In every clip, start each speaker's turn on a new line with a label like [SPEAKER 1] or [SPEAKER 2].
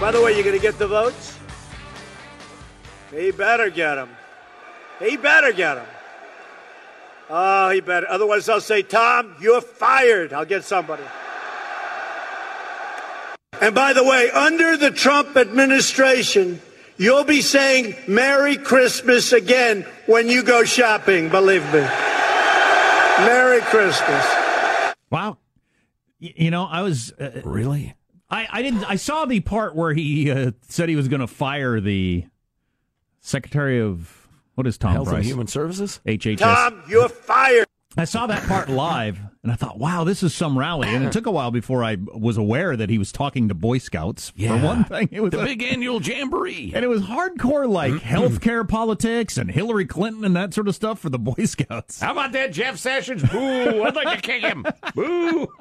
[SPEAKER 1] By the way, you're going to get the votes? He better get them. He better get them. Oh, he better. Otherwise, I'll say, Tom, you're fired. I'll get somebody. And by the way, under the Trump administration, you'll be saying Merry Christmas again when you go shopping, believe me. Merry Christmas.
[SPEAKER 2] Wow. You know, I was uh,
[SPEAKER 3] Really?
[SPEAKER 2] I, I didn't. I saw the part where he uh, said he was going to fire the secretary of what is Tom
[SPEAKER 3] Health
[SPEAKER 2] Price?
[SPEAKER 3] and Human Services?
[SPEAKER 2] HHS.
[SPEAKER 1] Tom, you're fired.
[SPEAKER 2] I saw that part live, and I thought, "Wow, this is some rally." And it took a while before I was aware that he was talking to Boy Scouts.
[SPEAKER 3] Yeah.
[SPEAKER 2] For one thing, it was
[SPEAKER 3] The
[SPEAKER 2] a-
[SPEAKER 3] big annual jamboree.
[SPEAKER 2] and it was hardcore, like mm-hmm. healthcare politics and Hillary Clinton and that sort of stuff for the Boy Scouts.
[SPEAKER 3] How about that, Jeff Sessions? Boo! I'd like to kick him. Boo!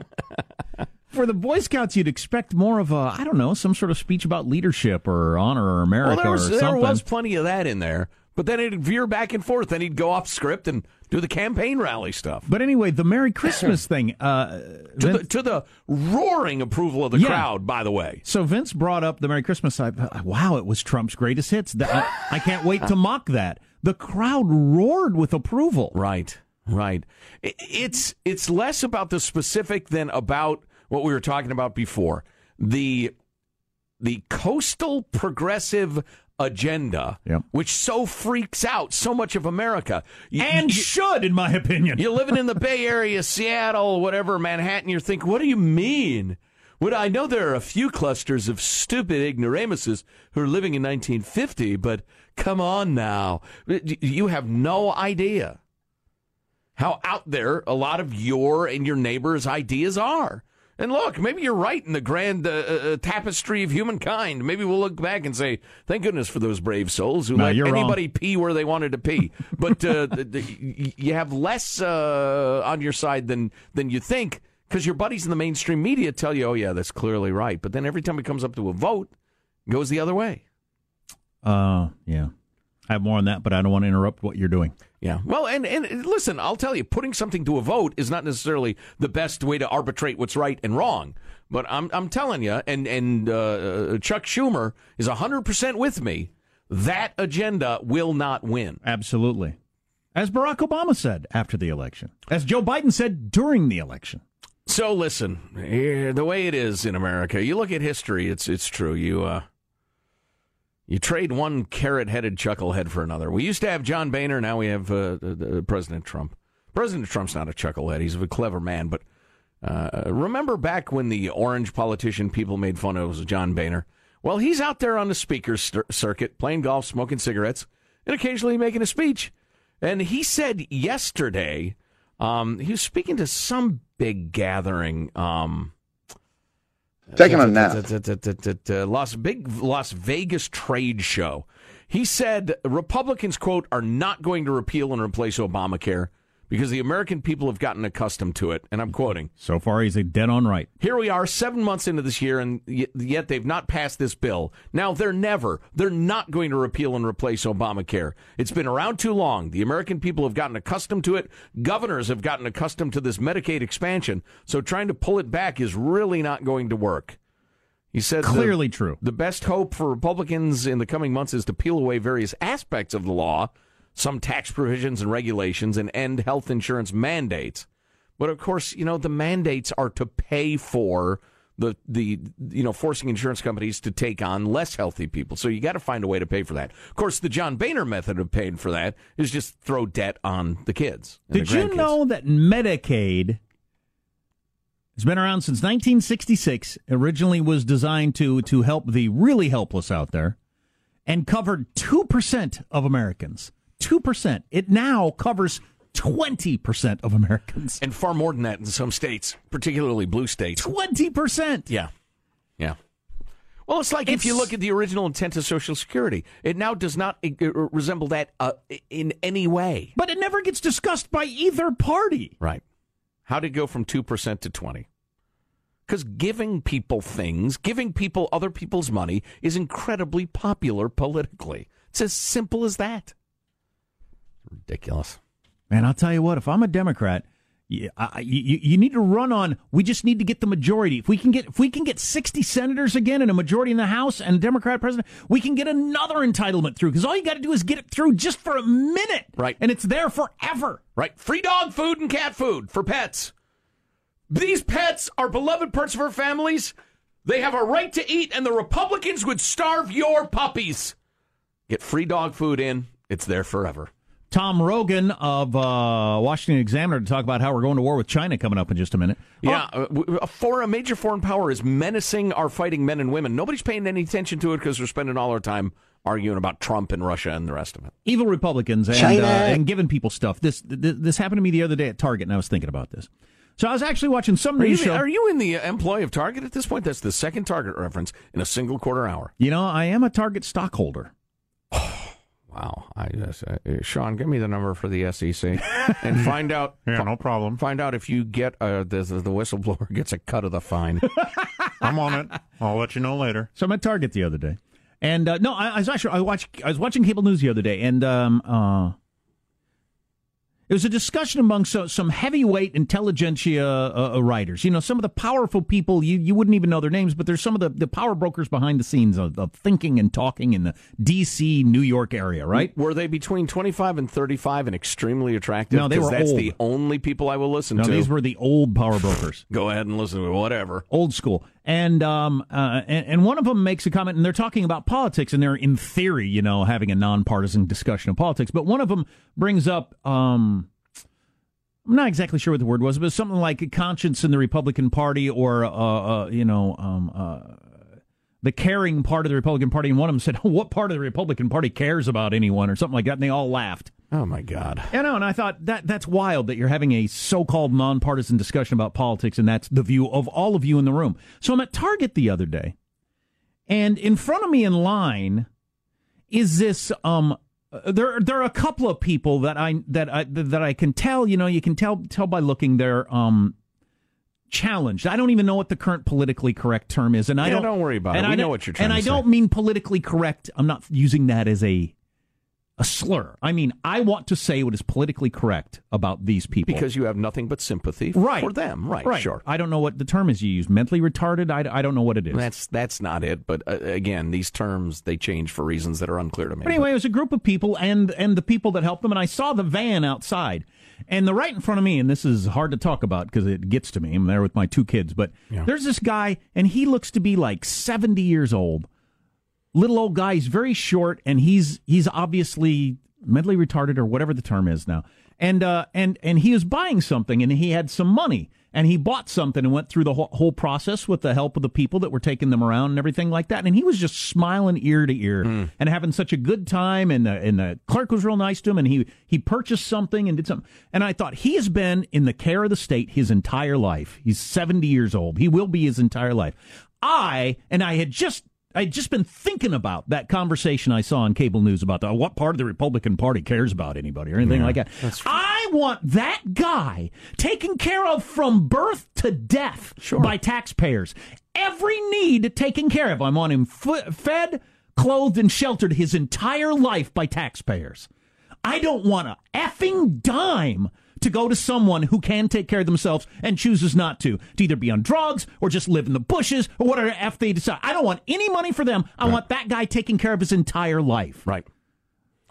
[SPEAKER 2] For the Boy Scouts, you'd expect more of a, I don't know, some sort of speech about leadership or honor or America
[SPEAKER 3] Well, there was,
[SPEAKER 2] or
[SPEAKER 3] there was plenty of that in there, but then it'd veer back and forth. Then he'd go off script and do the campaign rally stuff.
[SPEAKER 2] But anyway, the Merry Christmas thing. Uh,
[SPEAKER 3] To the, to the roaring approval of the
[SPEAKER 2] Yeah.
[SPEAKER 3] crowd, by the way.
[SPEAKER 2] so Vince brought up the Merry Christmas. I, wow, it was Trump's greatest hits. I, I can't wait to mock that. The crowd roared with approval.
[SPEAKER 3] Right, right. It's it's less about the specific than about what we were talking about before. The the coastal progressive agenda,
[SPEAKER 2] Yep.
[SPEAKER 3] which so freaks out so much of America. You-
[SPEAKER 2] And
[SPEAKER 3] you-
[SPEAKER 2] should, in my opinion.
[SPEAKER 3] You're living in the Bay Area, Seattle, whatever, Manhattan. You're thinking, what do you mean? Well, I know there are a few clusters of stupid ignoramuses who are living in 1950, but come on now. You have no idea how out there a lot of your and your neighbors' ideas are. And look, maybe you're right in the grand uh, uh, uh tapestry of humankind. Maybe we'll look back and say, "Thank goodness for those brave souls who
[SPEAKER 2] no,
[SPEAKER 3] let anybody
[SPEAKER 2] wrong.
[SPEAKER 3] pee where they wanted to pee." but uh, the, the, you have less uh, on your side than than you think because your buddies in the mainstream media tell you, "Oh yeah, that's clearly right." But then every time it comes up to a vote, it goes the other way.
[SPEAKER 2] Uh, yeah. I have more on that, but I don't want to interrupt what you're doing.
[SPEAKER 3] Yeah. Well, and, and listen, I'll tell you, putting something to a vote is not necessarily the best way to arbitrate what's right and wrong. But I'm I'm telling you, and and uh, Chuck Schumer is hundred percent with me. That agenda will not win.
[SPEAKER 2] Absolutely, as Barack Obama said after the election, as Joe Biden said during the election.
[SPEAKER 3] So listen, the way it is in America, you look at history. It's it's true. You uh, you trade one carrot-headed chucklehead for another. We used to have John Boehner. Now we have uh, President Trump. President Trump's not a chucklehead. He's a clever man. But uh, remember back when the orange politician people made fun of was John Boehner? Well, he's out there on the speakers circuit, playing golf, smoking cigarettes, and occasionally making a speech. And he said yesterday, um, he was speaking to some big gathering. Um,
[SPEAKER 4] Him on now.
[SPEAKER 3] Las big Las Vegas trade show. He said Republicans quote are not going to repeal and replace Obamacare because the American people have gotten accustomed to it. And I'm quoting.
[SPEAKER 2] So far, he's a dead on right.
[SPEAKER 3] Here we are, seven months into this year, and yet they've not passed this bill. Now, they're never, they're not going to repeal and replace Obamacare. It's been around too long. The American people have gotten accustomed to it. Governors have gotten accustomed to this Medicaid expansion. So trying to pull it back is really not going to work. He said
[SPEAKER 2] clearly
[SPEAKER 3] the,
[SPEAKER 2] true.
[SPEAKER 3] The best hope for Republicans in the coming months is to peel away various aspects of the law some tax provisions and regulations and end health insurance mandates. But of course, you know, the mandates are to pay for the the you know forcing insurance companies to take on less healthy people. So you got to find a way to pay for that. Of course, the John Boehner method of paying for that is just throw debt on the kids.
[SPEAKER 2] Did
[SPEAKER 3] the
[SPEAKER 2] you know that Medicaid has been around since 1966? Originally was designed to to help the really helpless out there and covered 2% of Americans. 2%. It now covers 20% of Americans.
[SPEAKER 3] And far more than that in some states, particularly blue states.
[SPEAKER 2] 20%.
[SPEAKER 3] Yeah. Yeah. Well, it's like it's, if you look at the original intent of Social Security, it now does not uh, resemble that uh, in any way.
[SPEAKER 2] But it never gets discussed by either party.
[SPEAKER 3] Right. How did it go from 2% to 20? Because giving people things, giving people other people's money is incredibly popular politically. It's as simple as that. Ridiculous.
[SPEAKER 2] Man, I'll tell you what. If I'm a Democrat, you, I, you, you need to run on. We just need to get the majority. If we can get if we can get 60 senators again and a majority in the House and a Democrat president, we can get another entitlement through. Because all you got to do is get it through just for a minute,
[SPEAKER 3] right?
[SPEAKER 2] And it's there forever,
[SPEAKER 3] right? Free dog food and cat food for pets. These pets are beloved parts of our families. They have a right to eat, and the Republicans would starve your puppies. Get free dog food in. It's there forever.
[SPEAKER 2] Tom Rogan of uh, Washington Examiner to talk about how we're going to war with China coming up in just a minute.
[SPEAKER 3] Yeah, uh, for a major foreign power is menacing our fighting men and women. Nobody's paying any attention to it because we're spending all our time arguing about Trump and Russia and the rest of it.
[SPEAKER 2] Evil Republicans and, China. Uh, and giving people stuff. This, this this happened to me the other day at Target, and I was thinking about this. So I was actually watching some
[SPEAKER 3] news
[SPEAKER 2] are you,
[SPEAKER 3] show. Are you in the employ of Target at this point? That's the second Target reference in a single quarter hour.
[SPEAKER 2] You know, I am a Target stockholder.
[SPEAKER 3] Wow. I just, uh, Sean, give me the number for the SEC and find out.
[SPEAKER 5] yeah, no problem.
[SPEAKER 3] Find out if you get uh, the, the whistleblower gets a cut of the fine.
[SPEAKER 5] I'm on it. I'll let you know later.
[SPEAKER 2] So I'm at Target the other day, and uh, no, I, I, was actually I watched I was watching cable news the other day, and um, uh, it was a discussion among so, some heavyweight intelligentsia uh, uh, writers. You know, some of the powerful people, you, you wouldn't even know their names, but there's some of the, the power brokers behind the scenes of, of thinking and talking in the D.C., New York area, right?
[SPEAKER 3] Were they between 25 and 35 and extremely attractive?
[SPEAKER 2] No, they were
[SPEAKER 3] that's
[SPEAKER 2] old.
[SPEAKER 3] the only people I will listen
[SPEAKER 2] no,
[SPEAKER 3] to.
[SPEAKER 2] these were the old power brokers.
[SPEAKER 3] Go ahead and listen to whatever.
[SPEAKER 2] Old school. And, um, uh, and, and one of them makes a comment, and they're talking about politics, and they're, in theory, you know, having a nonpartisan discussion of politics, but one of them brings up... Um, I'm not exactly sure what the word was, but something like conscience in the Republican Party or, uh, uh, you know, um, uh, the caring part of the Republican Party. And one of them said, What part of the Republican Party cares about anyone or something like that? And they all laughed.
[SPEAKER 3] Oh, my God.
[SPEAKER 2] You know, and I thought that that's wild that you're having a so called nonpartisan discussion about politics, and that's the view of all of you in the room. So I'm at Target the other day, and in front of me in line is this um uh, there there are a couple of people that I that I that I can tell, you know, you can tell tell by looking they're um challenged. I don't even know what the current politically correct term is and I
[SPEAKER 3] Yeah,
[SPEAKER 2] don't
[SPEAKER 3] don't worry about it.
[SPEAKER 2] and
[SPEAKER 3] We
[SPEAKER 2] I
[SPEAKER 3] know what you're trying
[SPEAKER 2] And I don't mean politically correct. I'm not using that as a a slur. I mean, I want to say what is politically correct about these people.
[SPEAKER 3] Because you have nothing but sympathy
[SPEAKER 2] right.
[SPEAKER 3] for them. Right,
[SPEAKER 2] right.
[SPEAKER 3] sure.
[SPEAKER 2] I don't know what the term is you use. Mentally retarded? I, I don't know what it is.
[SPEAKER 3] That's that's not it. But uh, again, these terms they change for reasons that are unclear to me.
[SPEAKER 2] But anyway, it was a group of people and and the people that helped them, and I saw the van outside, and the right in front of me, and this is hard to talk about because it gets to me. I'm there with my two kids, but there's this guy, and he looks to be like 70 years old, little old guy. He's very short, and he's he's obviously mentally retarded or whatever the term is now. And uh, and and he was buying something, and he had some money, and he bought something and went through the whole, whole process with the help of the people that were taking them around and everything like that. And he was just smiling ear to ear and having such a good time. And the and the clerk was real nice to him, and he he purchased something and did something. And I thought he has been in the care of the state his entire life. He's seventy years old. He will be his entire life. I and I had just I'd just been thinking about that conversation I saw on cable news about the, what part of the Republican Party cares about anybody or anything like that. I want that guy taken care of from birth to death by taxpayers. Every need taken care of. I want him f- fed, clothed, and sheltered his entire life by taxpayers. I don't want a effing dime to go to someone who can take care of themselves and chooses not to, to either be on drugs or just live in the bushes or whatever F they decide. I don't want any money for them. I want that guy taking care of his entire life.
[SPEAKER 3] Right.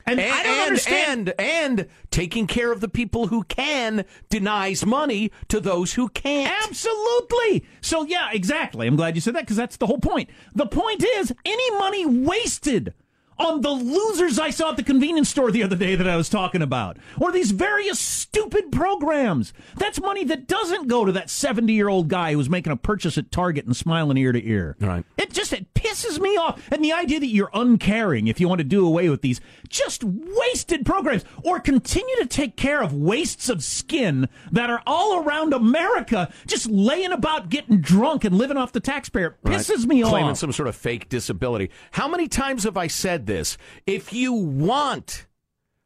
[SPEAKER 2] And,
[SPEAKER 3] And,
[SPEAKER 2] I don't
[SPEAKER 3] and,
[SPEAKER 2] understand.
[SPEAKER 3] and and taking care of the people who can denies money to those who can't.
[SPEAKER 2] Absolutely. So, yeah, exactly. I'm glad you said that because that's the whole point. The point is any money wasted on the losers I saw at the convenience store the other day that I was talking about, or these various stupid programs. That's money that doesn't go to that 70 year old guy who's making a purchase at Target and smiling ear to ear.
[SPEAKER 3] Right.
[SPEAKER 2] It just it pisses me off. And the idea that you're uncaring if you want to do away with these just wasted programs or continue to take care of wastes of skin that are all around America just laying about getting drunk and living off the taxpayer
[SPEAKER 3] Right.
[SPEAKER 2] pisses me
[SPEAKER 3] Claiming
[SPEAKER 2] off.
[SPEAKER 3] some sort of fake disability. How many times have I said this? If you want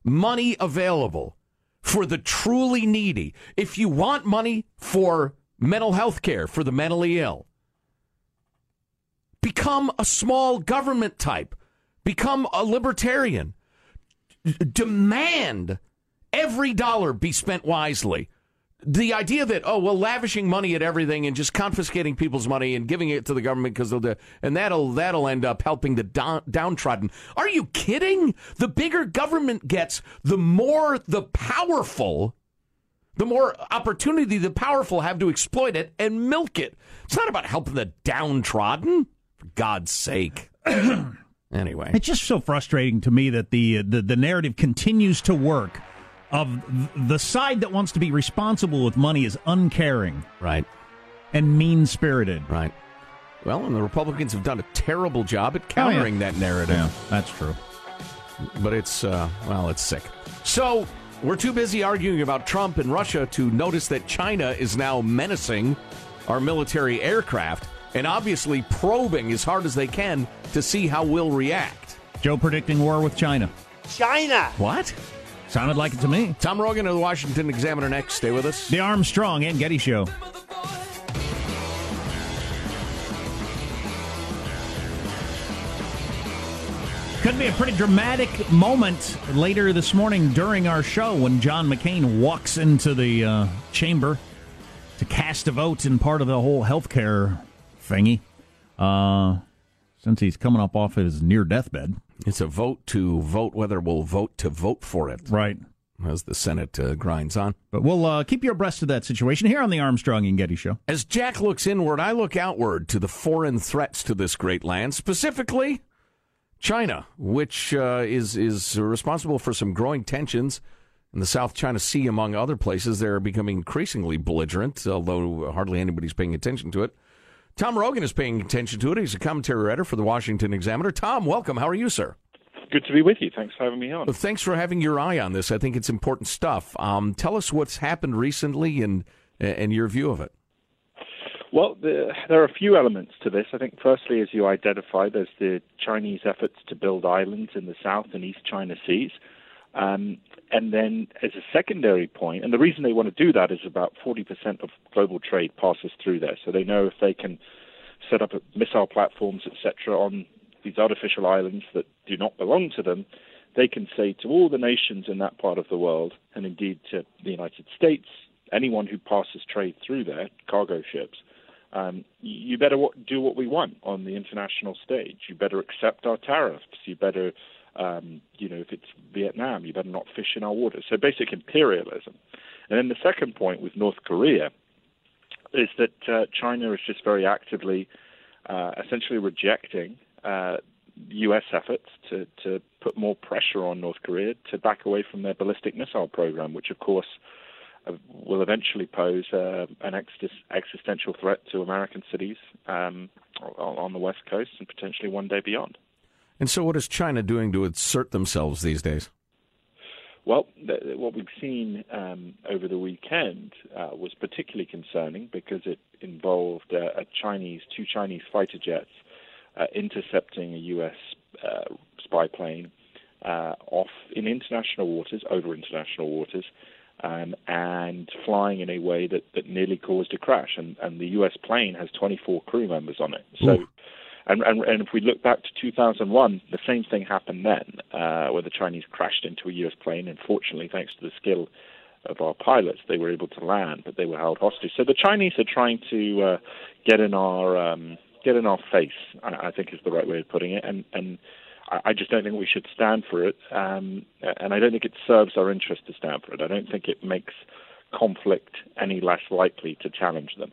[SPEAKER 3] money available for the truly needy, if you want money for mental health care for the mentally ill, become a small government type, become a libertarian, demand every dollar be spent wisely. The idea that oh well, lavishing money at everything and just confiscating people's money and giving it to the government because they'll do, and that'll that'll end up helping the down, downtrodden. Are you kidding? The bigger government gets, the more the powerful the more opportunity the powerful have to exploit it and milk it. It's not about helping the downtrodden. For God's sake. anyway.
[SPEAKER 2] It's just so frustrating to me that the the, the narrative continues to work of the side that wants to be responsible with money is uncaring
[SPEAKER 3] Right.
[SPEAKER 2] and mean spirited.
[SPEAKER 3] Right. Well, and the Republicans have done a terrible job at countering that narrative.
[SPEAKER 2] Yeah, that's true.
[SPEAKER 3] But it's, uh, well, it's sick. So we're too busy arguing about Trump and Russia to notice that China is now menacing our military aircraft and obviously probing as hard as they can to see how we'll react.
[SPEAKER 2] Joe predicting war with China.
[SPEAKER 1] China.
[SPEAKER 3] What?
[SPEAKER 2] Sounded like it to me.
[SPEAKER 3] Tom Rogan of the Washington Examiner next. Stay with us.
[SPEAKER 2] The Armstrong and Getty Show. Could be a pretty dramatic moment later this morning during our show when John McCain walks into the uh, chamber to cast a vote in part of the whole health care thingy. Uh, since he's coming up off his near deathbed.
[SPEAKER 3] It's a vote to vote whether we'll vote to vote for it.
[SPEAKER 2] Right.
[SPEAKER 3] As the Senate uh, grinds on.
[SPEAKER 2] But we'll uh, keep you abreast of that situation here on the Armstrong and Getty Show.
[SPEAKER 3] As Jack looks inward, I look outward to the foreign threats to this great land, specifically China, which uh, is is responsible for some growing tensions in the South China Sea, among other places, they're becoming increasingly belligerent, although hardly anybody's paying attention to it. Tom Rogan is paying attention to it. He's a commentary writer for the Washington Examiner. Tom, welcome. How are you, sir?
[SPEAKER 6] Good to be with you. Thanks for having me on.
[SPEAKER 3] Well, thanks for having your eye on this. I think it's important stuff. Um, tell us what's happened recently and and your view of it.
[SPEAKER 6] Well, the, there are a few elements to this. I think, firstly, as you identified, there's the Chinese efforts to build islands in the South and East China Seas. Um, and then, as a secondary point, and the reason they want to do that is about 40% of global trade passes through there. So they know if they can set up missile platforms, etc., on these artificial islands that do not belong to them, they can say to all the nations in that part of the world, and indeed to the United States, anyone who passes trade through there, cargo ships, um, you better do what we want on the international stage. You better accept our tariffs. You better, um, you know, if it's Vietnam, you better not fish in our waters. So basic imperialism. And then the second point with North Korea is that uh, China is just very actively, uh, essentially rejecting uh, U.S. efforts to, to put more pressure on North Korea to back away from their ballistic missile program, which of course uh, will eventually pose uh, an existential threat to American cities um, on the West Coast and potentially one day beyond.
[SPEAKER 3] And so, what is China doing to assert themselves these days?
[SPEAKER 6] Well, the, what we've seen um, over the weekend uh, was particularly concerning because it involved uh, a Chinese, two Chinese fighter jets uh, intercepting a U.S. Uh, spy plane off in international waters, over international waters, um, and flying in a way that, that nearly caused a crash. And, and the U.S. plane has 24 crew members on it. So, and, and, and if we look back to 2001, the same thing happened then, uh, where the Chinese crashed into a U.S. plane. And fortunately, thanks to the skill of our pilots, they were able to land, but they were held hostage. So the Chinese are trying to uh, get in our um, get in our face. I, I think is the right way of putting it, and and I just don't think we should stand for it, um, and I don't think it serves our interest to stand for it. I don't think it makes conflict any less likely to challenge them.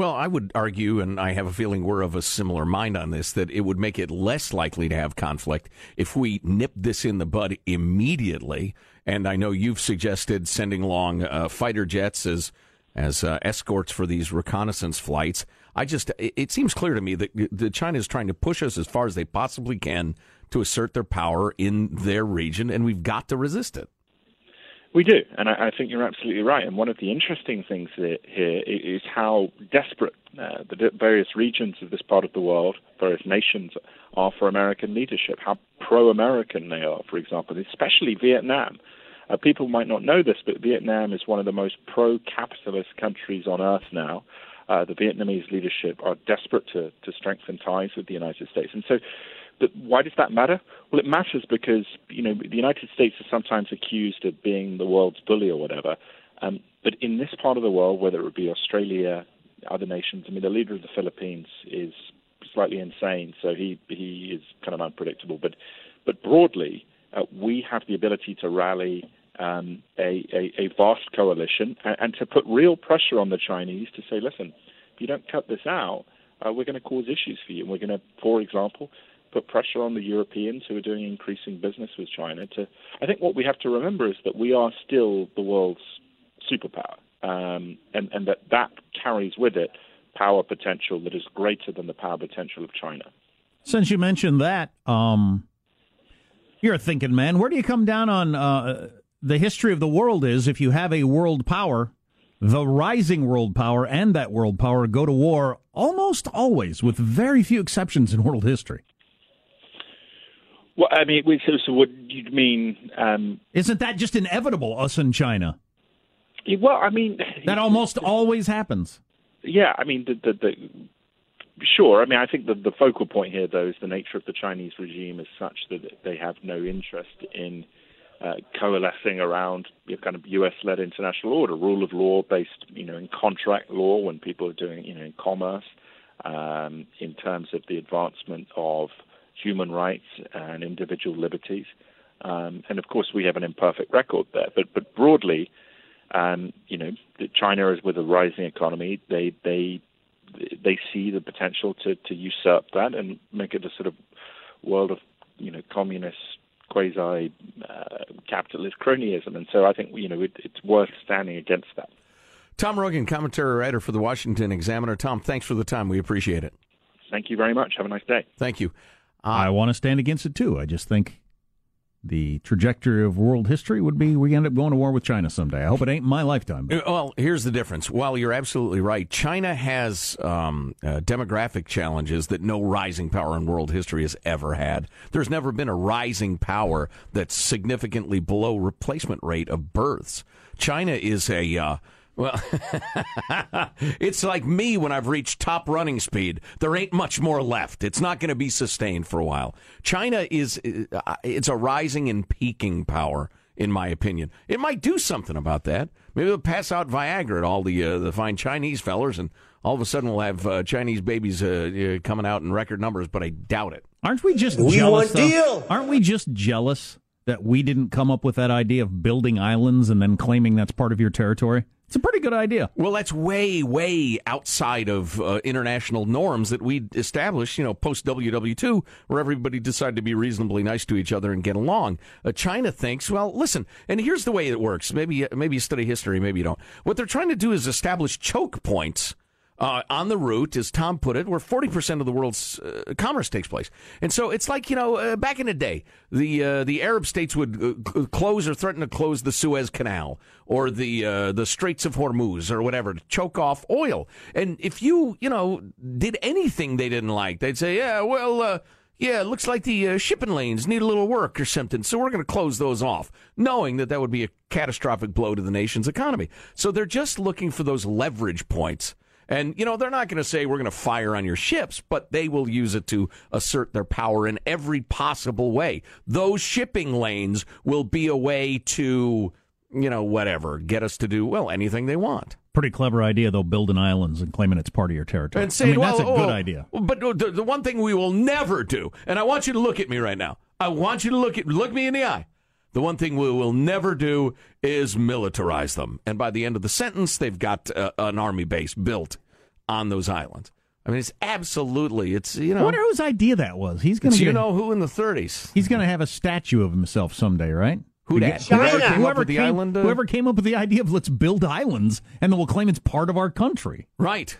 [SPEAKER 3] Well, I would argue, and I have a feeling we're of a similar mind on this, that it would make it less likely to have conflict if we nip this in the bud immediately. And I know you've suggested sending along uh, fighter jets as as uh, escorts for these reconnaissance flights. I just it seems clear to me that the China is trying to push us as far as they possibly can to assert their power in their region, and we've got to resist it.
[SPEAKER 6] We do, and I, I think you're absolutely right. And one of the interesting things here is how desperate uh, the various regions of this part of the world, various nations, are for American leadership. How pro-American they are, for example, especially Vietnam. Uh, people might not know this, but Vietnam is one of the most pro-capitalist countries on earth now. Uh, the Vietnamese leadership are desperate to, to strengthen ties with the United States. And so but why does that matter? Well, it matters because you know the United States is sometimes accused of being the world's bully or whatever. Um, but in this part of the world, whether it be Australia, other nations, I mean, the leader of the Philippines is slightly insane, so he he is kind of unpredictable. But but broadly, uh, we have the ability to rally um, a, a, a, vast coalition and, and, to put real pressure on the Chinese to say, listen, if you don't cut this out, uh, we're going to cause issues for you. And we're going to, for example, put pressure on the Europeans who are doing increasing business with China. To I think what we have to remember is that we are still the world's superpower, um, and and that that carries with it power potential that is greater than the power potential of China.
[SPEAKER 2] Since you mentioned that, um, you're a thinking man. Where do you come down on uh, the history of the world? Is if you have a world power, the rising world power and that world power go to war almost always, with very few exceptions in world history.
[SPEAKER 6] Well, I mean, so, so what you mean? Um,
[SPEAKER 2] Isn't that just inevitable, us and China?
[SPEAKER 6] Well, I mean,
[SPEAKER 2] that almost always happens.
[SPEAKER 6] Yeah, I mean, the, the, the sure. I mean, I think the, the focal point here, though, is the nature of the Chinese regime is such that they have no interest in uh, coalescing around you know, kind of U.S.-led international order, rule of law based, you know, in contract law when people are doing, you know, in commerce, um, in terms of the advancement of human rights and individual liberties. Um, and of course, we have an imperfect record there. But but broadly, um, you know, China is with a rising economy. They they they see the potential to to usurp that and make it a sort of world of you know communist quasi uh, capitalist cronyism. And so I think you know it, it's worth standing against that.
[SPEAKER 3] Tom Rogan, commentary writer for the Washington Examiner. Tom, thanks for the time. We appreciate it.
[SPEAKER 6] Thank you very much. Have a nice day.
[SPEAKER 3] Thank you.
[SPEAKER 2] Uh, I want to stand against it too. I just think the trajectory of world history would be we end up going to war with China someday. I hope it ain't my lifetime.
[SPEAKER 3] But. Uh, well, here's the difference. While you're absolutely right, China has um, uh, demographic challenges that no rising power in world history has ever had. There's never been a rising power that's significantly below replacement rate of births. China is a uh, well, it's like me when I've reached top running speed. There ain't much more left. It's not going to be sustained for a while. China is uh, it's a rising and peaking power in my opinion. It might do something about that. Maybe they'll pass out Viagra at all the uh, the fine Chinese fellers, and all of a sudden we'll have uh, Chinese babies uh, uh coming out in record numbers. But I doubt it.
[SPEAKER 2] Aren't we just we jealous? Want deal. Aren't we just jealous that we didn't come up with that idea of building islands and then claiming that's part of your territory? It's a pretty good idea.
[SPEAKER 3] Well, that's way, way outside of uh, international norms that we established, you know, post WW2, where everybody decided to be reasonably nice to each other and get along. Uh, China thinks, well, listen, and here's the way it works. Maybe, maybe you study history, maybe you don't. What they're trying to do is establish choke points uh, on the route, as Tom put it, where 40% of the world's uh, commerce takes place. And so it's like, you know, uh, back in the day, the uh, the Arab states would uh, close or threaten to close the Suez Canal or the uh, the Straits of Hormuz or whatever to choke off oil. And if you, you know, did anything they didn't like, they'd say, yeah, well, yeah, it looks like the shipping lanes need a little work or something, so we're going to close those off, knowing that that would be a catastrophic blow to the nation's economy. So they're just looking for those leverage points and, you know, they're not going to say we're going to fire on your ships, but they will use it to assert their power in every possible way. Those shipping lanes will be a way to, you know, whatever, get us to do, well, anything they want.
[SPEAKER 2] Pretty clever idea, though, building islands and claiming it's part of your territory.
[SPEAKER 3] And saying,
[SPEAKER 2] I mean,
[SPEAKER 3] well,
[SPEAKER 2] that's a good
[SPEAKER 3] oh,
[SPEAKER 2] idea.
[SPEAKER 3] But the, the one thing we will never do, and I want you to look at me right now. I want you to look at look me in the eye. The one thing we will never do is militarize them. And by the end of the sentence, they've got uh, an army base built on those islands. I mean, it's absolutely. It's you know. I
[SPEAKER 2] wonder whose idea that was. He's going to.
[SPEAKER 3] You know who in the 30s?
[SPEAKER 2] He's going to have a statue of himself someday, right?
[SPEAKER 3] Who that? Whoever, came, whoever, came, island, uh...
[SPEAKER 2] whoever came up with the idea of let's build islands and then we'll claim it's part of our country.
[SPEAKER 3] Right.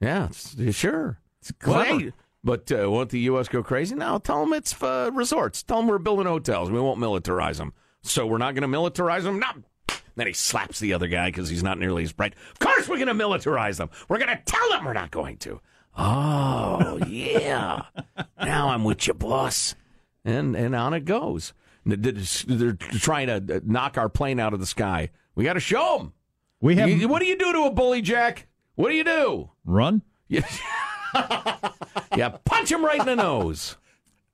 [SPEAKER 3] Yeah, sure.
[SPEAKER 2] It's clever.
[SPEAKER 3] Well, hey, but uh, won't the U.S. go crazy? No, tell them it's uh, resorts. Tell them we're building hotels. We won't militarize them. So we're not going to militarize them? No, then he slaps the other guy because he's not nearly as bright. Of course, we're going to militarize them. We're going to tell them we're not going to. Oh, yeah. now I'm with you, boss. And, and on it goes. They're trying to knock our plane out of the sky. We got to show them. We have. You, what do you do to a bully, Jack? What do you do?
[SPEAKER 2] Run?
[SPEAKER 3] Yeah, yeah punch him right in the nose.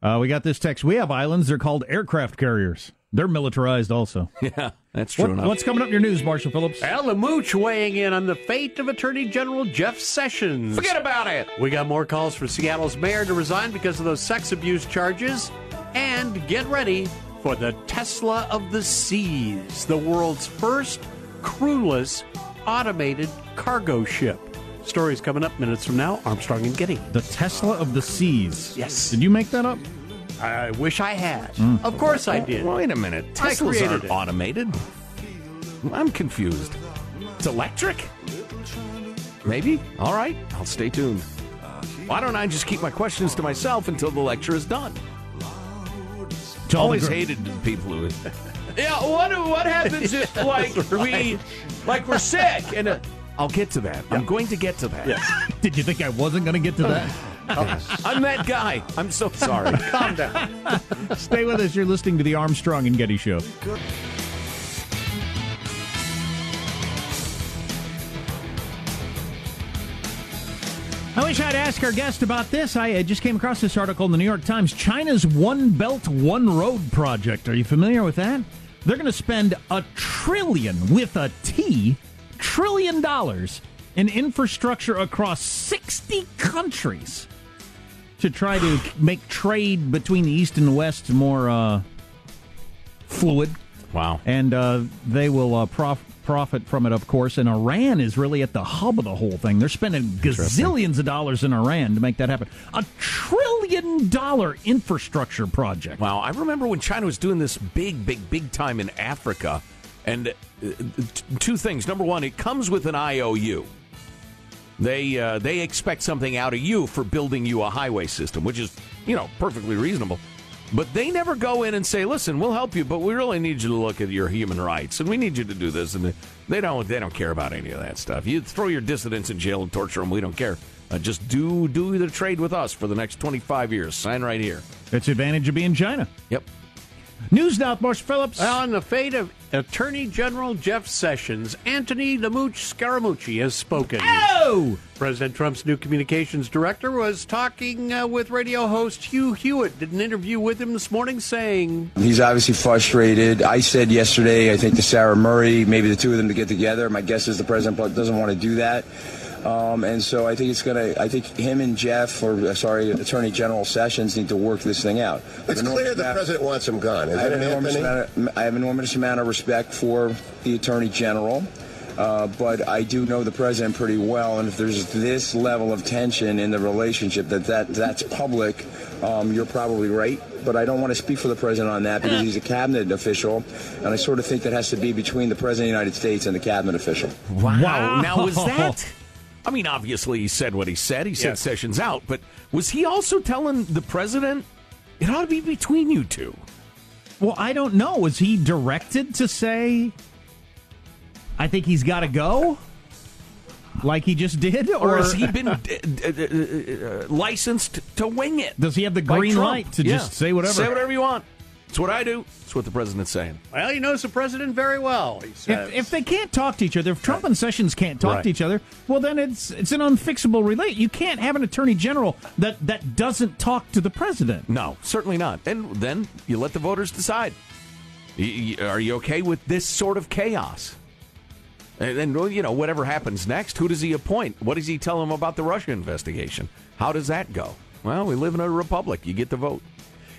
[SPEAKER 2] Uh, we got this text. We have islands. They're called aircraft carriers. They're militarized also.
[SPEAKER 3] Yeah, that's true
[SPEAKER 2] what,
[SPEAKER 3] enough.
[SPEAKER 2] What's coming up in your news, Marshall Phillips?
[SPEAKER 7] Al Lamooch weighing in on the fate of Attorney General Jeff Sessions.
[SPEAKER 3] Forget about it.
[SPEAKER 7] We got more calls for Seattle's mayor to resign because of those sex abuse charges. And get ready for the Tesla of the Seas, the world's first crewless automated cargo ship. Stories coming up minutes from now. Armstrong and Getty.
[SPEAKER 2] The Tesla of the Seas.
[SPEAKER 7] Yes.
[SPEAKER 2] Did you make that up?
[SPEAKER 7] I wish I had. Mm. Of course I did.
[SPEAKER 3] Wait a minute. Teslas aren't it. automated. I'm confused. It's electric? Maybe? All right. I'll stay tuned. Why don't I just keep my questions to myself until the lecture is done? It's Always hated people who. yeah, what what happens if like right. we like we're sick and uh, I'll get to that. I'm going to get to that.
[SPEAKER 2] Yes. Did you think I wasn't going to get to that? Oh.
[SPEAKER 3] I'm that guy. I'm so sorry.
[SPEAKER 7] Calm down.
[SPEAKER 2] Stay with us. You're listening to the Armstrong and Getty Show. I wish I'd ask our guest about this. I just came across this article in the New York Times. China's One Belt, One Road project. Are you familiar with that? They're going to spend a trillion with a T, trillion dollars in infrastructure across 60 countries to try to make trade between the East and the West more uh, fluid.
[SPEAKER 3] Wow.
[SPEAKER 2] And uh, they will uh, prof- profit from it, of course. And Iran is really at the hub of the whole thing. They're spending gazillions of dollars in Iran to make that happen. A trillion dollar infrastructure project.
[SPEAKER 3] Wow, I remember when China was doing this big, big, big time in Africa. And uh, two things. Number one, it comes with an IOU. They uh, they expect something out of you for building you a highway system, which is you know perfectly reasonable. But they never go in and say, "Listen, we'll help you, but we really need you to look at your human rights, and we need you to do this." And they don't they don't care about any of that stuff. You throw your dissidents in jail and torture them. We don't care. Uh, just do do the trade with us for the next twenty five years. Sign right here.
[SPEAKER 2] It's the advantage of being China.
[SPEAKER 3] Yep.
[SPEAKER 2] News now, Marsh Phillips.
[SPEAKER 7] On the fate of Attorney General Jeff Sessions, Anthony the Scaramucci has spoken.
[SPEAKER 2] Oh!
[SPEAKER 7] President Trump's new communications director was talking uh, with radio host Hugh Hewitt. Did an interview with him this morning saying,
[SPEAKER 8] He's obviously frustrated. I said yesterday, I think to Sarah Murray, maybe the two of them to get together. My guess is the president doesn't want to do that. Um, and so I think it's going to, I think him and Jeff, or uh, sorry, Attorney General Sessions need to work this thing out.
[SPEAKER 9] It's clear the president wants him gone,
[SPEAKER 8] I have, an enormous amount of, I have an enormous amount of respect for the Attorney General. Uh, but I do know the president pretty well, and if there's this level of tension in the relationship that, that that's public, um, you're probably right. But I don't want to speak for the president on that because he's a cabinet official, and I sort of think that has to be between the president of the United States and the cabinet official.
[SPEAKER 3] Wow. Now, was that. I mean, obviously, he said what he said. He said
[SPEAKER 8] Yes.
[SPEAKER 3] Sessions out. But was he also telling the president it ought to be between you two?
[SPEAKER 2] Well, I don't know. Was he directed to say, I think he's got to go? Like he just did?
[SPEAKER 3] Or, has he been uh, uh, uh, licensed to wing it?
[SPEAKER 2] Does he have the green light to
[SPEAKER 3] Yeah.
[SPEAKER 2] just say whatever?
[SPEAKER 3] Say whatever you want. It's what I do. It's what the president's saying.
[SPEAKER 7] Well, he knows the president very well.
[SPEAKER 2] If, if they can't talk to each other, if Trump and Sessions can't talk
[SPEAKER 7] Right.
[SPEAKER 2] to each other, well, then it's it's an unfixable relate. You can't have an attorney general that that doesn't talk to the president.
[SPEAKER 3] No, certainly not. And then you let the voters decide. Are you okay with this sort of chaos? And then, you know, whatever happens next, who does he appoint? What does he tell them about the Russia investigation? How does that go? Well, we live in a republic. You get the vote.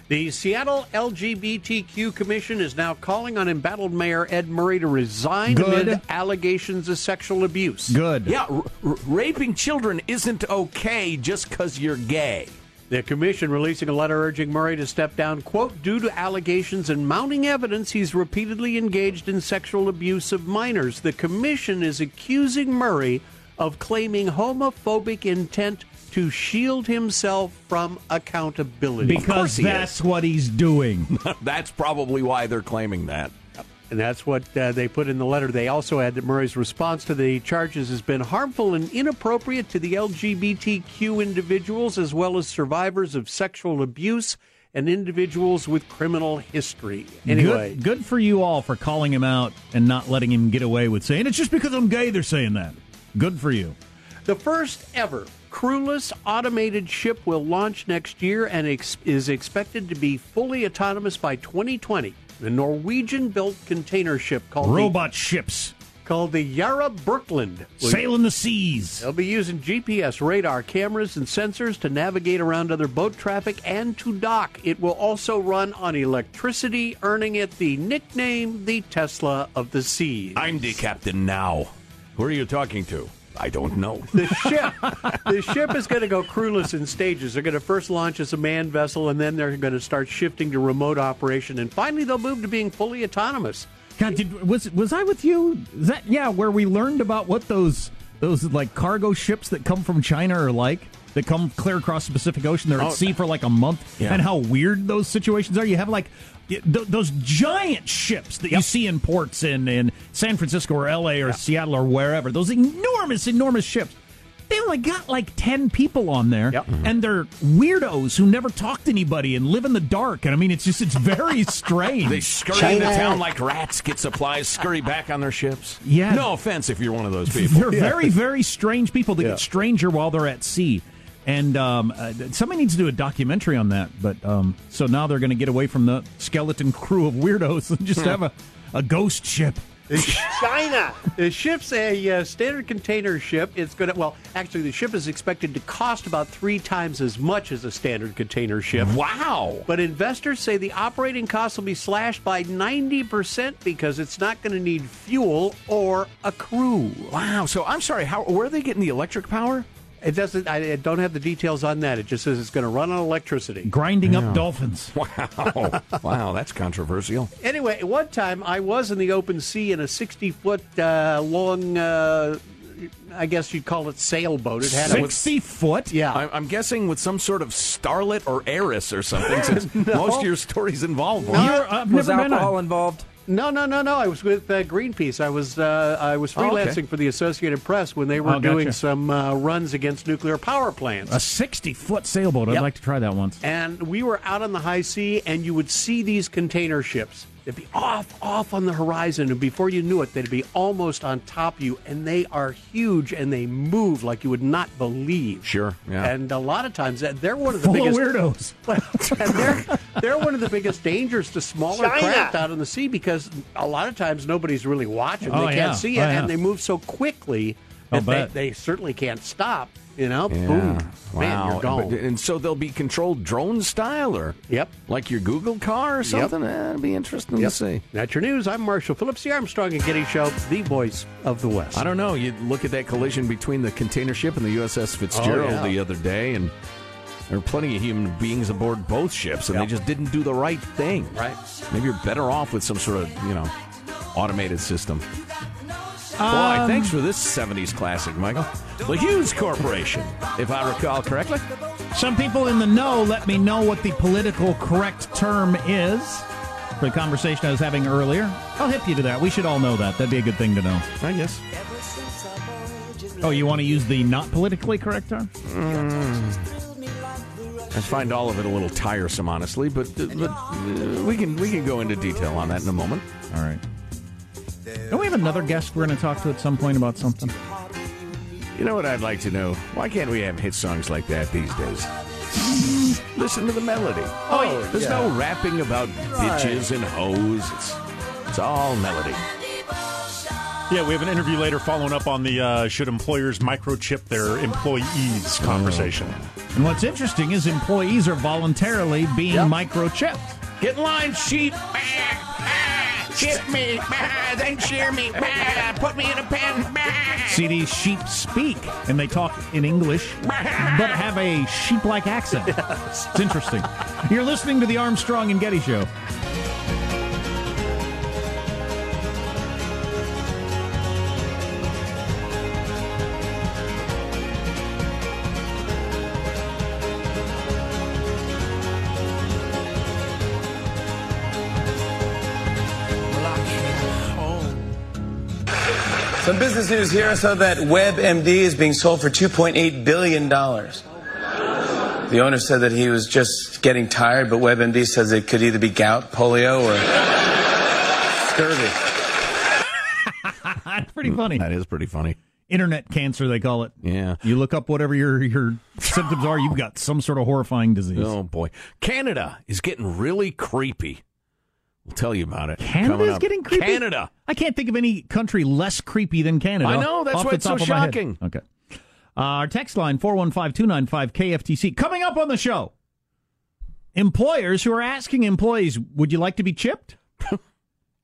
[SPEAKER 7] The Seattle LGBTQ Commission is now calling on embattled Mayor Ed Murray to resign
[SPEAKER 2] Good.
[SPEAKER 7] amid allegations of sexual abuse.
[SPEAKER 2] Good.
[SPEAKER 3] Yeah, r- r- raping children isn't okay just because you're gay.
[SPEAKER 7] The commission releasing a letter urging Murray to step down, quote, due to allegations and mounting evidence he's repeatedly engaged in sexual abuse of minors. The commission is accusing Murray of claiming homophobic intent to shield himself from accountability.
[SPEAKER 2] Because that's what he's doing.
[SPEAKER 3] That's probably why they're claiming that.
[SPEAKER 7] And that's what uh, they put in the letter. They also add that Murray's response to the charges has been harmful and inappropriate to the LGBTQ individuals as well as survivors of sexual abuse and individuals with criminal history. Anyway,
[SPEAKER 2] good, good for you all for calling him out and not letting him get away with saying it's just because I'm gay. They're saying that. Good for you.
[SPEAKER 7] the first ever crewless automated ship will launch next year and ex- is expected to be fully autonomous by 2020. The Norwegian built container ship called
[SPEAKER 2] Robot ships
[SPEAKER 7] the, called the Yara Birkeland
[SPEAKER 2] sailing the seas.
[SPEAKER 7] They'll be using GPS, radar, cameras, and sensors to navigate around other boat traffic and to dock. It will also run on electricity, earning it the nickname the Tesla of the Seas.
[SPEAKER 3] I'm the captain now. Who are you talking to? I don't know.
[SPEAKER 7] The ship, the ship is going to go crewless in stages. They're going to first launch as a manned vessel, and then they're going to start shifting to remote operation, and finally they'll move to being fully autonomous.
[SPEAKER 2] God, did, was was I with you? Is that yeah? Where we learned about what those those like cargo ships that come from China are like? That come clear across the Pacific Ocean. They're
[SPEAKER 3] Oh,
[SPEAKER 2] at sea for like a month,
[SPEAKER 3] Yeah.
[SPEAKER 2] and how weird those situations are. You have like th- those giant ships that you see in ports in in San Francisco or L.A. or Seattle or wherever. Those enormous, enormous ships. They only got like ten people on there,
[SPEAKER 7] Yep.
[SPEAKER 2] and mm-hmm. they're weirdos who never talk to anybody and live in the dark. And I mean, it's just it's very strange.
[SPEAKER 3] They scurry
[SPEAKER 9] China.
[SPEAKER 3] into town like rats, get supplies, scurry back on their ships.
[SPEAKER 2] Yeah.
[SPEAKER 3] No offense if you're one of those people.
[SPEAKER 2] They're very, very strange people that
[SPEAKER 7] Yeah.
[SPEAKER 2] get stranger while they're at sea. And um, uh, somebody needs to do a documentary on that. But um, so now they're going to get away from the skeleton crew of weirdos and just have a, a ghost ship.
[SPEAKER 1] China.
[SPEAKER 7] The ship's a uh, standard container ship. It's going to, well, actually, the ship is expected to cost about three times as much as a standard container ship.
[SPEAKER 3] Wow.
[SPEAKER 7] But investors say the operating costs will be slashed by 90% because it's not going to need fuel or a crew.
[SPEAKER 3] Wow. So I'm sorry. How? Where are they getting the electric power?
[SPEAKER 7] It doesn't. I, I don't have the details on that. It just says it's going to run on electricity.
[SPEAKER 2] Grinding up dolphins.
[SPEAKER 3] Wow. wow. That's controversial.
[SPEAKER 7] Anyway, one time I was in the open sea in a 60 foot uh, long, uh, I guess you'd call it sailboat. It had a,
[SPEAKER 2] 60 foot?
[SPEAKER 7] yeah.
[SPEAKER 3] I- I'm guessing with some sort of starlet or heiress or something, since most of your stories involve one.
[SPEAKER 2] You're- I've
[SPEAKER 10] Was
[SPEAKER 2] never been on-
[SPEAKER 10] alcohol involved?
[SPEAKER 7] No, no, no, no. I was with uh, Greenpeace. I was uh, I was
[SPEAKER 3] Oh, okay.
[SPEAKER 7] freelancing for the Associated Press when they were
[SPEAKER 2] Oh, gotcha.
[SPEAKER 7] doing some uh, runs against nuclear power plants.
[SPEAKER 2] A 60 foot sailboat. I'd like to try that once.
[SPEAKER 7] and we were out on the high sea, and you would see these container ships. They'd be off, off on the horizon, and before you knew it, they'd be almost on top of you. And they are huge, and they move like you would not believe.
[SPEAKER 3] Sure, yeah.
[SPEAKER 7] And a lot of times, uh, they're one of the
[SPEAKER 2] Full of
[SPEAKER 7] biggest
[SPEAKER 2] weirdos.
[SPEAKER 7] Well, and they're they're one of the biggest dangers to smaller
[SPEAKER 1] China.
[SPEAKER 7] craft out in the sea because a lot of times nobody's really watching.
[SPEAKER 2] Oh,
[SPEAKER 7] they can't see it,
[SPEAKER 2] Oh, yeah.
[SPEAKER 7] and they move so quickly that they, they certainly can't stop. You know,
[SPEAKER 3] Yeah.
[SPEAKER 7] boom,
[SPEAKER 3] Wow.
[SPEAKER 7] man, you're gone.
[SPEAKER 3] But- and so they'll be controlled drone style, or
[SPEAKER 7] Yep.
[SPEAKER 3] like your Google car or something. Eh, It'll be interesting
[SPEAKER 7] Yep.
[SPEAKER 3] to see.
[SPEAKER 7] That's your news. I'm Marshall Phillips, the Armstrong and Getty Show, the voice of the West.
[SPEAKER 3] I don't know. You look at that collision between the container ship and the USS Fitzgerald
[SPEAKER 7] Oh, yeah.
[SPEAKER 3] the other day, and there were plenty of human beings aboard both ships, and
[SPEAKER 7] Yep.
[SPEAKER 3] they just didn't do the right thing.
[SPEAKER 7] Right.
[SPEAKER 3] Maybe you're better off with some sort of, you know, automated system. Boy,
[SPEAKER 2] Um,
[SPEAKER 3] thanks for this 70s classic, Michael. The Hues Corporation, if I recall correctly.
[SPEAKER 2] Some people in the know let me know what the political correct term is for the conversation I was having earlier. I'll hip you to that. We should all know that. That'd be a good thing to know.
[SPEAKER 3] I guess.
[SPEAKER 2] Oh, you want to use the not politically correct term?
[SPEAKER 3] I find all of it a little tiresome, honestly, but, but uh, we can we can go into detail on that in a moment.
[SPEAKER 2] All right. Don't we have another guest we're going to talk to at some point about something?
[SPEAKER 3] You know what I'd like to know? Why can't we have hit songs like that these days? Listen to the melody. Oh, there's no rapping about bitches and hoes. It's it's all melody.
[SPEAKER 5] Yeah, we have an interview later following up on the uh, should employers microchip their employees conversation.
[SPEAKER 2] And what's interesting is employees are voluntarily being microchipped.
[SPEAKER 3] Get in line, sheep. Chip me, then shear me, put me in a pen.
[SPEAKER 2] See these sheep speak, and they talk in English, but have a sheep-like accent. It's interesting. You're listening to the Armstrong and Getty Show.
[SPEAKER 11] Some business news here so that WebMD is being sold for $2.8 billion. The owner said that he was just getting tired, but WebMD says it could either be gout, polio, or scurvy.
[SPEAKER 2] That's pretty funny.
[SPEAKER 3] That is pretty funny.
[SPEAKER 2] Internet cancer, they call it.
[SPEAKER 3] Yeah.
[SPEAKER 2] You look up whatever your your symptoms are, you've got some sort of horrifying disease.
[SPEAKER 3] Oh boy, Canada is getting really creepy. We'll tell you about it.
[SPEAKER 2] Canada's
[SPEAKER 3] up.
[SPEAKER 2] getting creepy.
[SPEAKER 3] Canada.
[SPEAKER 2] I can't think of any country less creepy than Canada.
[SPEAKER 3] I know, that's why it's so
[SPEAKER 2] top of my head.
[SPEAKER 3] shocking.
[SPEAKER 2] Okay. Uh, our text line 415-295-KFTC. Coming up on the show. Employers who are asking employees, "Would you like to be chipped?" and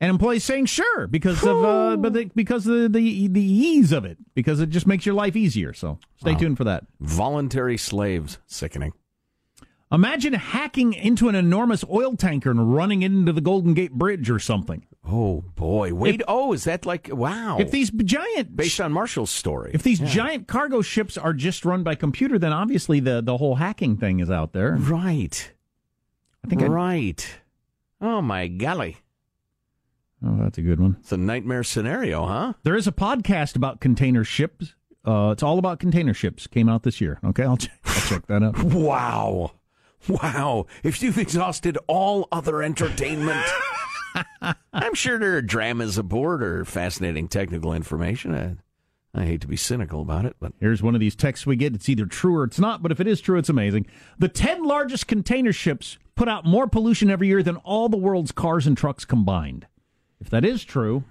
[SPEAKER 2] employees saying, "Sure," because of uh, but the, because of the the ease of it, because it just makes your life easier. So, stay
[SPEAKER 3] Wow.
[SPEAKER 2] tuned for that.
[SPEAKER 3] Voluntary slaves. Sickening.
[SPEAKER 2] Imagine hacking into an enormous oil tanker and running into the Golden Gate Bridge or something.
[SPEAKER 3] Oh boy. Wait. oh, is that like wow?
[SPEAKER 2] If these giant
[SPEAKER 3] based on Marshall's story.
[SPEAKER 2] If these
[SPEAKER 3] Yeah.
[SPEAKER 2] giant cargo ships are just run by computer, then obviously the, the whole hacking thing is out there.
[SPEAKER 3] Right.
[SPEAKER 2] I think
[SPEAKER 3] right. Oh my golly.
[SPEAKER 2] oh, that's a good one.
[SPEAKER 3] It's a nightmare scenario, huh?
[SPEAKER 2] There is a podcast about container ships. Uh, it's all about container ships. Came out this year. Okay, I'll, ch- I'll check that out.
[SPEAKER 3] Wow. Wow. If you've exhausted all other entertainment, I'm sure there are dramas aboard or fascinating technical information. I, I hate to be cynical about it, but
[SPEAKER 2] Here's one of these texts we get. It's either true or it's not, but if it is true, it's amazing. The 10 largest container ships put out more pollution every year than all the world's cars and trucks combined. If that is true,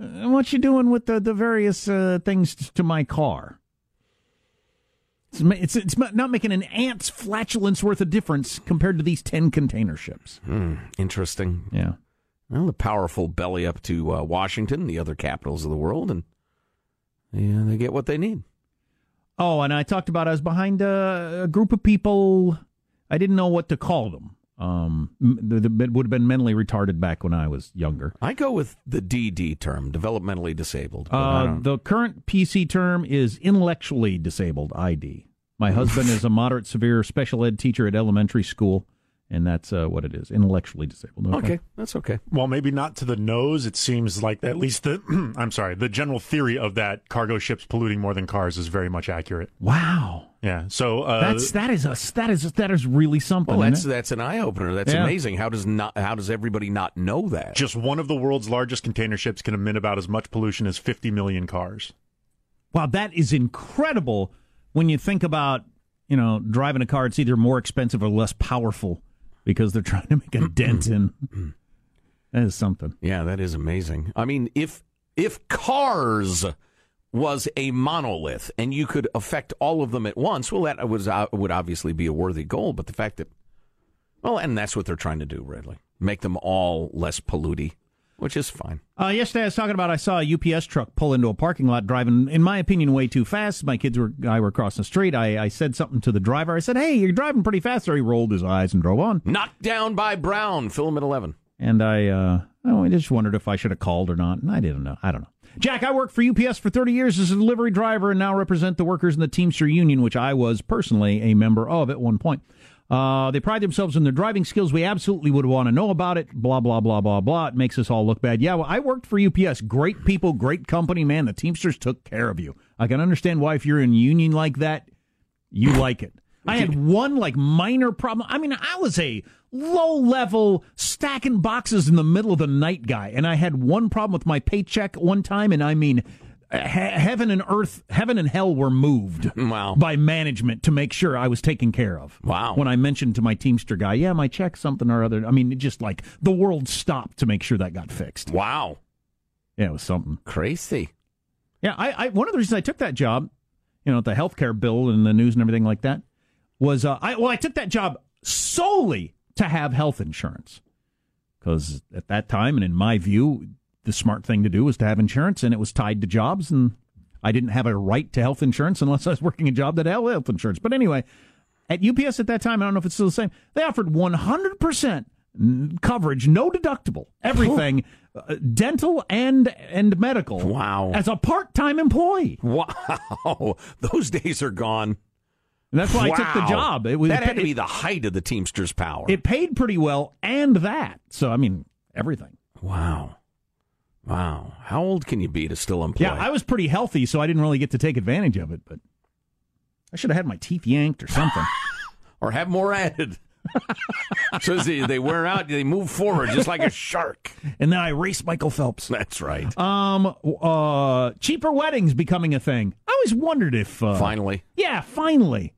[SPEAKER 2] Uh, what you doing with the, the various uh, things to my car? It's, it's, it's not making an ant's flatulence worth of difference compared to these 10 container ships.
[SPEAKER 3] Hmm, interesting.
[SPEAKER 2] Yeah.
[SPEAKER 3] Well, the powerful belly up to uh, Washington, the other capitals of the world, and yeah, they get what they need.
[SPEAKER 2] Oh, and I talked about I was behind a, a group of people. I didn't know what to call them. Um, the, the, would have been mentally retarded back when I was younger.
[SPEAKER 3] I go with the DD term, developmentally disabled.
[SPEAKER 2] Uh, the current PC term is intellectually disabled. ID. My husband is a moderate severe special ed teacher at elementary school and that's uh, what it is. Intellectually disabled.
[SPEAKER 3] Okay. okay. that's okay.
[SPEAKER 5] Well maybe not to the nose. It seems like at least the i'm sorry the general theory of that cargo ships polluting more than cars is very much accurate.
[SPEAKER 2] Wow.
[SPEAKER 5] Yeah. So uh,
[SPEAKER 2] that's that is a that is that is really something
[SPEAKER 3] well that's that's an eye-opener. That's yeah. amazing. How does not how does everybody not know that?
[SPEAKER 5] Just one of the world's largest container ships can emit about as much pollution as 50 million cars.
[SPEAKER 2] Wow that is incredible when you think about you know driving a car it's either more expensive or less powerful because they're trying to make a dent in. That is something.
[SPEAKER 3] Yeah, that is amazing. I mean, if if cars was a monolith and you could affect all of them at once, well, that was uh, would obviously be a worthy goal. But the fact that, well, and that's what they're trying to do, really, make them all less polluty which is fine.
[SPEAKER 2] Uh, yesterday, I was talking about I saw a UPS truck pull into a parking lot driving, in my opinion, way too fast. My kids were I were crossing the street. I, I said something to the driver. I said, "Hey, you're driving pretty fast." There, he rolled his eyes and drove on.
[SPEAKER 3] Knocked down by Brown. Film at eleven.
[SPEAKER 2] And I, uh, oh, I just wondered if I should have called or not, and I didn't know. I don't know. Jack, I worked for UPS for 30 years as a delivery driver and now represent the workers in the Teamster Union, which I was personally a member of at one point. Uh, they pride themselves in their driving skills. We absolutely would want to know about it. Blah, blah, blah, blah, blah. It makes us all look bad. Yeah, well, I worked for UPS. Great people, great company, man. The Teamsters took care of you. I can understand why, if you're in union like that, you like it. I had one like minor problem. I mean, I was a low level stacking boxes in the middle of the night guy, and I had one problem with my paycheck one time, and I mean, heaven and earth, heaven and hell were moved
[SPEAKER 3] wow.
[SPEAKER 2] by management to make sure I was taken care of.
[SPEAKER 3] Wow.
[SPEAKER 2] When I mentioned to my Teamster guy, yeah, my check, something or other. I mean, just like the world stopped to make sure that got fixed.
[SPEAKER 3] Wow.
[SPEAKER 2] Yeah, it was something
[SPEAKER 3] crazy.
[SPEAKER 2] Yeah, I, I one of the reasons I took that job, you know, the healthcare bill and the news and everything like that, was uh, I well, I took that job solely to have health insurance because at that time, and in my view, the smart thing to do was to have insurance, and it was tied to jobs, and I didn't have a right to health insurance unless I was working a job that had health insurance. But anyway, at UPS at that time, I don't know if it's still the same. They offered 100% coverage, no deductible, everything, uh, dental and and medical.
[SPEAKER 3] Wow!
[SPEAKER 2] As a part time employee.
[SPEAKER 3] Wow, those days are gone.
[SPEAKER 2] And that's why wow. I took the job.
[SPEAKER 3] It was that had to be the height of the Teamsters' power.
[SPEAKER 2] It paid pretty well, and that. So I mean, everything.
[SPEAKER 3] Wow. Wow. How old can you be to still employ?
[SPEAKER 2] Yeah, I was pretty healthy, so I didn't really get to take advantage of it, but I should have had my teeth yanked or something.
[SPEAKER 3] or have more added. so they, they wear out, they move forward just like a shark.
[SPEAKER 2] And then I race Michael Phelps.
[SPEAKER 3] That's right.
[SPEAKER 2] Um, uh, cheaper weddings becoming a thing. I always wondered if uh,
[SPEAKER 3] finally,
[SPEAKER 2] yeah, finally,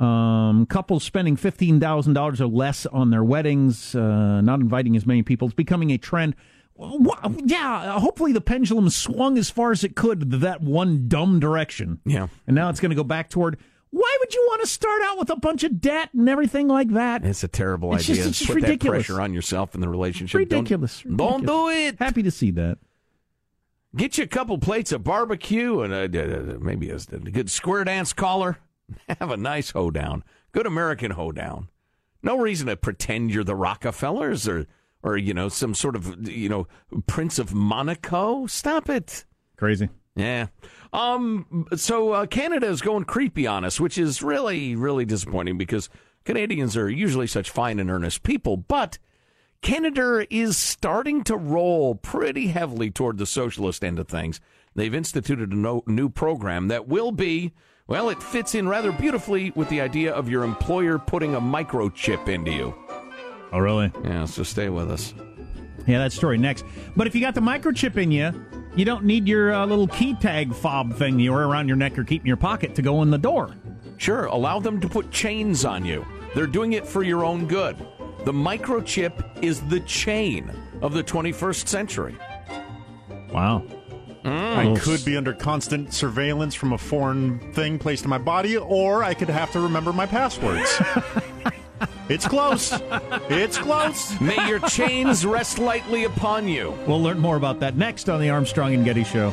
[SPEAKER 2] um, couples spending fifteen thousand dollars or less on their weddings, uh, not inviting as many people. It's becoming a trend yeah, uh, hopefully the pendulum swung as far as it could that one dumb direction.
[SPEAKER 3] Yeah.
[SPEAKER 2] And now it's going to go back toward why would you want to start out with a bunch of debt and everything like that?
[SPEAKER 3] It's a terrible
[SPEAKER 2] it's
[SPEAKER 3] idea.
[SPEAKER 2] Just, it's just
[SPEAKER 3] Put
[SPEAKER 2] ridiculous.
[SPEAKER 3] that pressure on yourself in the relationship.
[SPEAKER 2] Ridiculous.
[SPEAKER 3] Don't, ridiculous. don't do it.
[SPEAKER 2] Happy to see that.
[SPEAKER 3] Get you a couple plates of barbecue and uh, a, maybe a, a good square dance caller. Have a nice hoedown. Good American hoedown. No reason to pretend you're the Rockefellers or or you know some sort of you know Prince of Monaco. Stop it.
[SPEAKER 2] Crazy.
[SPEAKER 3] Yeah. Um. So uh, Canada is going creepy on us, which is really really disappointing because Canadians are usually such fine and earnest people, but. Canada is starting to roll pretty heavily toward the socialist end of things. They've instituted a no, new program that will be, well, it fits in rather beautifully with the idea of your employer putting a microchip into you.
[SPEAKER 2] Oh, really?
[SPEAKER 3] Yeah, so stay with us.
[SPEAKER 2] Yeah, that story next. But if you got the microchip in you, you don't need your uh, little key tag fob thing you wear around your neck or keep in your pocket to go in the door.
[SPEAKER 3] Sure, allow them to put chains on you. They're doing it for your own good. The microchip is the chain of the 21st century.
[SPEAKER 2] Wow.
[SPEAKER 5] I could be under constant surveillance from a foreign thing placed in my body, or I could have to remember my passwords. it's close. It's close.
[SPEAKER 3] May your chains rest lightly upon you.
[SPEAKER 2] We'll learn more about that next on the Armstrong and Getty Show.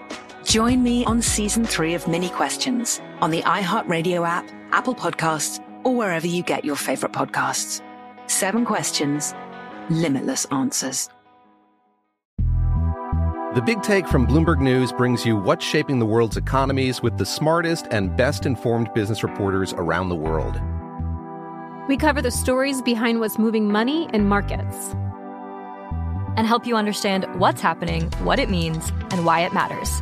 [SPEAKER 12] Join me on season three of Minnie Questions on the iHeartRadio app, Apple Podcasts, or wherever you get your favorite podcasts. Seven questions, limitless answers.
[SPEAKER 10] The Big Take from Bloomberg News brings you what's shaping the world's economies with the smartest and best informed business reporters around the world.
[SPEAKER 13] We cover the stories behind what's moving money and markets
[SPEAKER 14] and help you understand what's happening, what it means, and why it matters